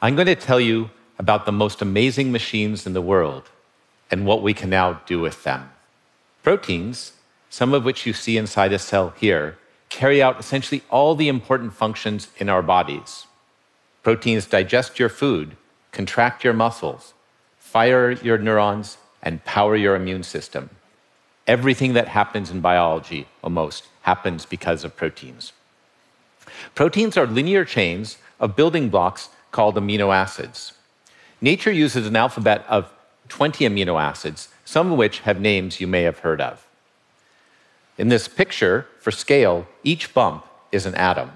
I'm going to tell you about the most amazing machines in the world and what we can now do with them. Proteins, some of which you see inside a cell here, carry out essentially all the important functions in our bodies. Proteins digest your food, contract your muscles, fire your neurons, and power your immune system. Everything that happens in biology, almost, happens because of proteins. Proteins are linear chains of building blocks called amino acids. Nature uses an alphabet of 20 amino acids, some of which have names you may have heard of. In this picture, for scale, each bump is an atom.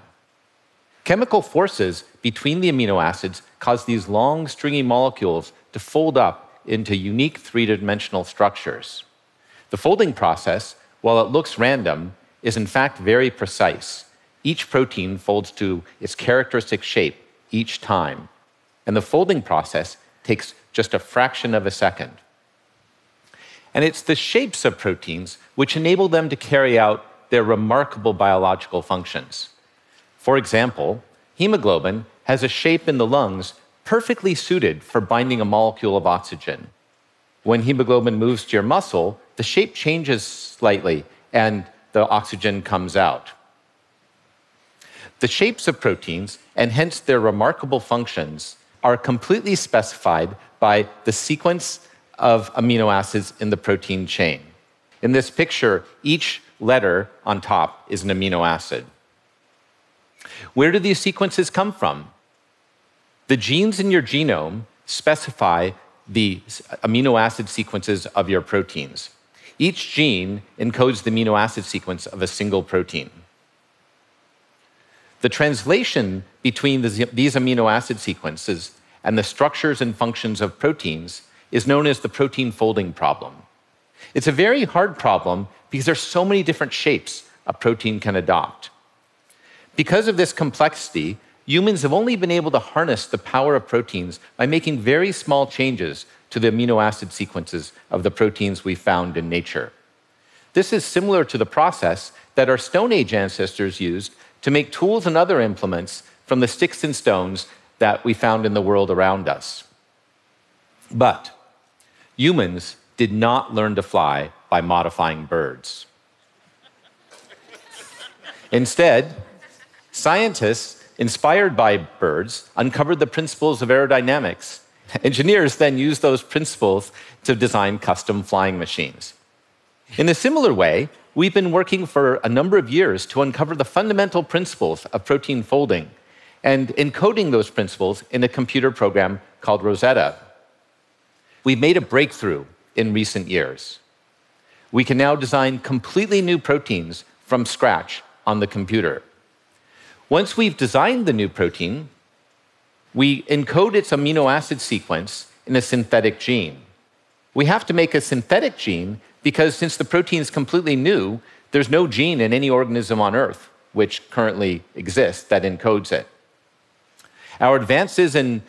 Chemical forces between the amino acids cause these long, stringy molecules to fold up into unique three dimensional structures. The folding process, while it looks random, is in fact very precise. Each protein folds to its characteristic shape each time, and the folding process takes just a fraction of a second. And it's the shapes of proteins which enable them to carry out their remarkable biological functions. For example, hemoglobin has a shape in the lungs perfectly suited for binding a molecule of oxygen. When hemoglobin moves to your muscle, the shape changes slightly and the oxygen comes out. The shapes of proteins, and hence their remarkable functions, are completely specified by the sequence of amino acids in the protein chain. In this picture, each letter on top is an amino acid. Where do these sequences come from? The genes in your genome specify the amino acid sequences of your proteins. Each gene encodes the amino acid sequence of a single protein. The translation between these amino acid sequences and the structures and functions of proteins is known as the protein folding problem. It's a very hard problem because there's so many different shapes a protein can adopt. Because of this complexity, humans have only been able to harness the power of proteins by making very small changes to the amino acid sequences of the proteins we found in nature. This is similar to the process that our Stone Age ancestors used to make tools and other implements from the sticks and stones that we found in the world around us. But humans did not learn to fly by modifying birds. Instead, scientists, inspired by birds, uncovered the principles of aerodynamics. Engineers then used those principles to design custom flying machines. In a similar way, we've been working for a number of years to uncover the fundamental principles of protein folding and encoding those principles in a computer program called Rosetta. We've made a breakthrough in recent years. We can now design completely new proteins from scratch on the computer. Once we've designed the new protein, we encode its amino acid sequence in a synthetic gene. We have to make a synthetic gene because since the protein is completely new, there's no gene in any organism on Earth which currently exists that encodes it. Our advances in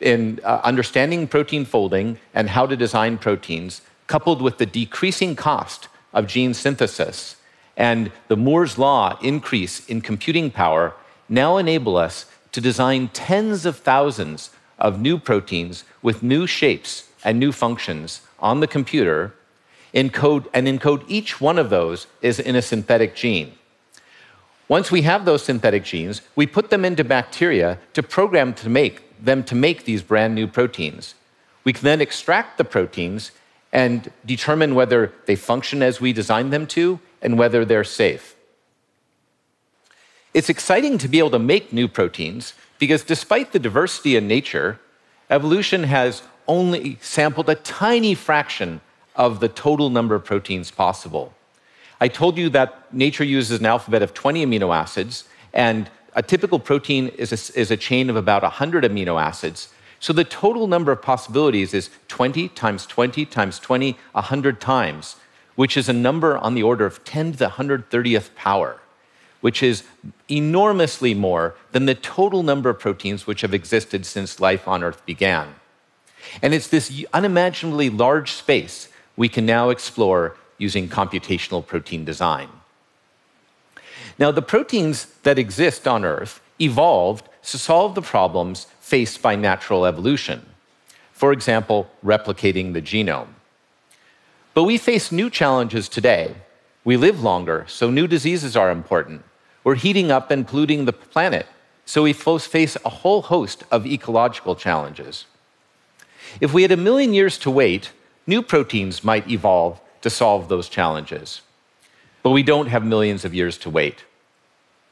in uh, understanding protein folding and how to design proteins, coupled with the decreasing cost of gene synthesis and the Moore's Law increase in computing power, now enable us to design tens of thousands of new proteins with new shapes and new functions on the computer encode, and encode each one of those is in a synthetic gene. Once we have those synthetic genes, we put them into bacteria to program to make them to make these brand new proteins. We can then extract the proteins and determine whether they function as we designed them to and whether they're safe. It's exciting to be able to make new proteins because despite the diversity in nature, evolution has only sampled a tiny fraction of the total number of proteins possible. I told you that nature uses an alphabet of 20 amino acids, and a typical protein is a, is a chain of about 100 amino acids. So the total number of possibilities is 20 times 20 times 20, 100 times, which is a number on the order of 10 to the 130th power, which is enormously more than the total number of proteins which have existed since life on Earth began. And it's this unimaginably large space we can now explore using computational protein design. Now, the proteins that exist on Earth evolved to solve the problems faced by natural evolution. For example, replicating the genome. But we face new challenges today. We live longer, so new diseases are important. We're heating up and polluting the planet, so we face a whole host of ecological challenges. If we had a million years to wait, new proteins might evolve to solve those challenges. But we don't have millions of years to wait.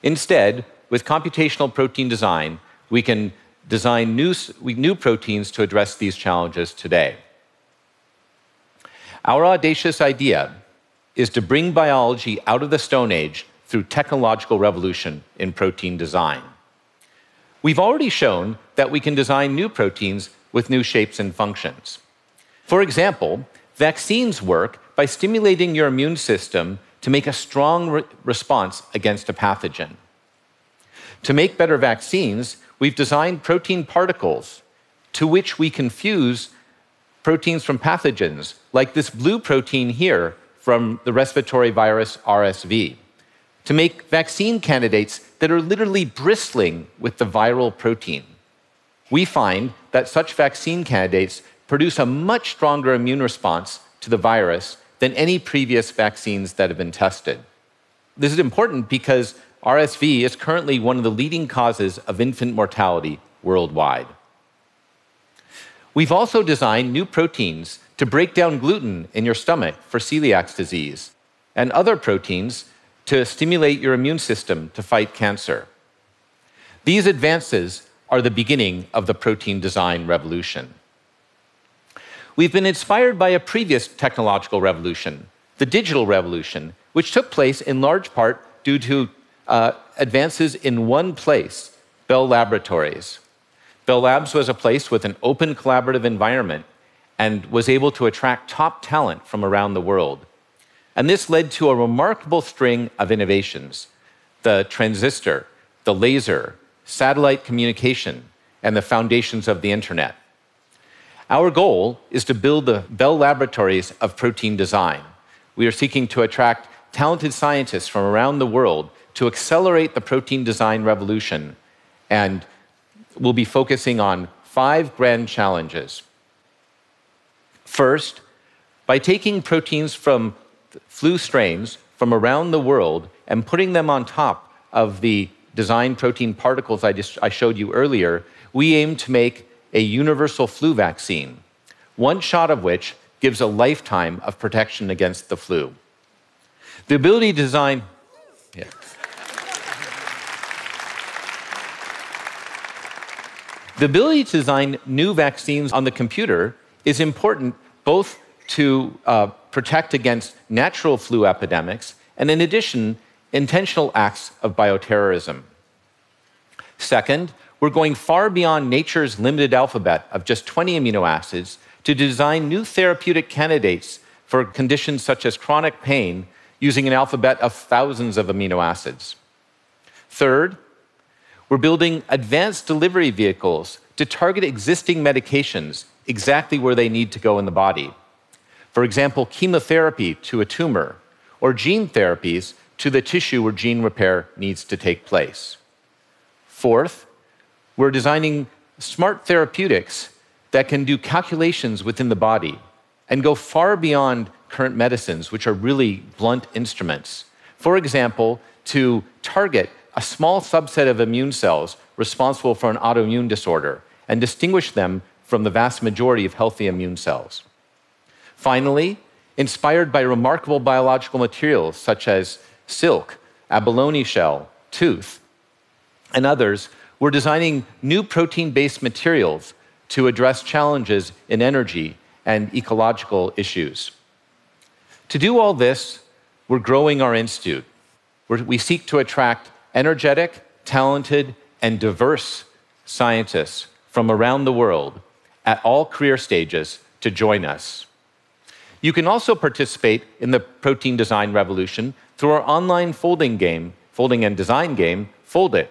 Instead, with computational protein design, we can design new, new proteins to address these challenges today. Our audacious idea is to bring biology out of the Stone Age through technological revolution in protein design. We've already shown that we can design new proteins with new shapes and functions. For example, vaccines work by stimulating your immune system to make a strong re response against a pathogen. To make better vaccines, we've designed protein particles to which we can fuse proteins from pathogens, like this blue protein here from the respiratory virus RSV, to make vaccine candidates that are literally bristling with the viral protein. We find that such vaccine candidates produce a much stronger immune response to the virus than any previous vaccines that have been tested. This is important because RSV is currently one of the leading causes of infant mortality worldwide. We've also designed new proteins to break down gluten in your stomach for celiac disease and other proteins to stimulate your immune system to fight cancer. These advances are the beginning of the protein design revolution. We've been inspired by a previous technological revolution, the digital revolution, which took place in large part due to uh, advances in one place, Bell Laboratories. Bell Labs was a place with an open collaborative environment and was able to attract top talent from around the world. And this led to a remarkable string of innovations the transistor, the laser, satellite communication, and the foundations of the internet. Our goal is to build the Bell Laboratories of protein design. We are seeking to attract talented scientists from around the world to accelerate the protein design revolution, and we'll be focusing on five grand challenges. First, by taking proteins from flu strains from around the world and putting them on top of the design protein particles I, just, I showed you earlier, we aim to make a universal flu vaccine, one shot of which gives a lifetime of protection against the flu. The ability to design. Yeah. The ability to design new vaccines on the computer is important both to uh, protect against natural flu epidemics and, in addition, intentional acts of bioterrorism. Second, we're going far beyond nature's limited alphabet of just 20 amino acids to design new therapeutic candidates for conditions such as chronic pain using an alphabet of thousands of amino acids. Third, we're building advanced delivery vehicles to target existing medications exactly where they need to go in the body. For example, chemotherapy to a tumor, or gene therapies to the tissue where gene repair needs to take place. Fourth, we're designing smart therapeutics that can do calculations within the body and go far beyond current medicines, which are really blunt instruments. For example, to target a small subset of immune cells responsible for an autoimmune disorder and distinguish them from the vast majority of healthy immune cells. Finally, inspired by remarkable biological materials such as silk, abalone shell, tooth, and others, we're designing new protein based materials to address challenges in energy and ecological issues. To do all this, we're growing our institute. We're, we seek to attract energetic, talented, and diverse scientists from around the world at all career stages to join us. You can also participate in the protein design revolution through our online folding game, folding and design game, Foldit,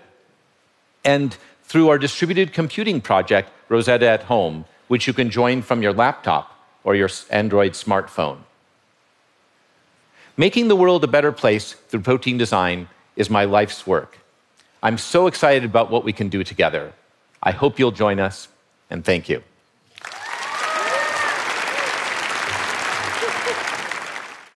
and through our distributed computing project, Rosetta at Home, which you can join from your laptop or your Android smartphone. Making the world a better place through protein design is my life's work. I'm so excited about what we can do together. I hope you'll join us, and thank you.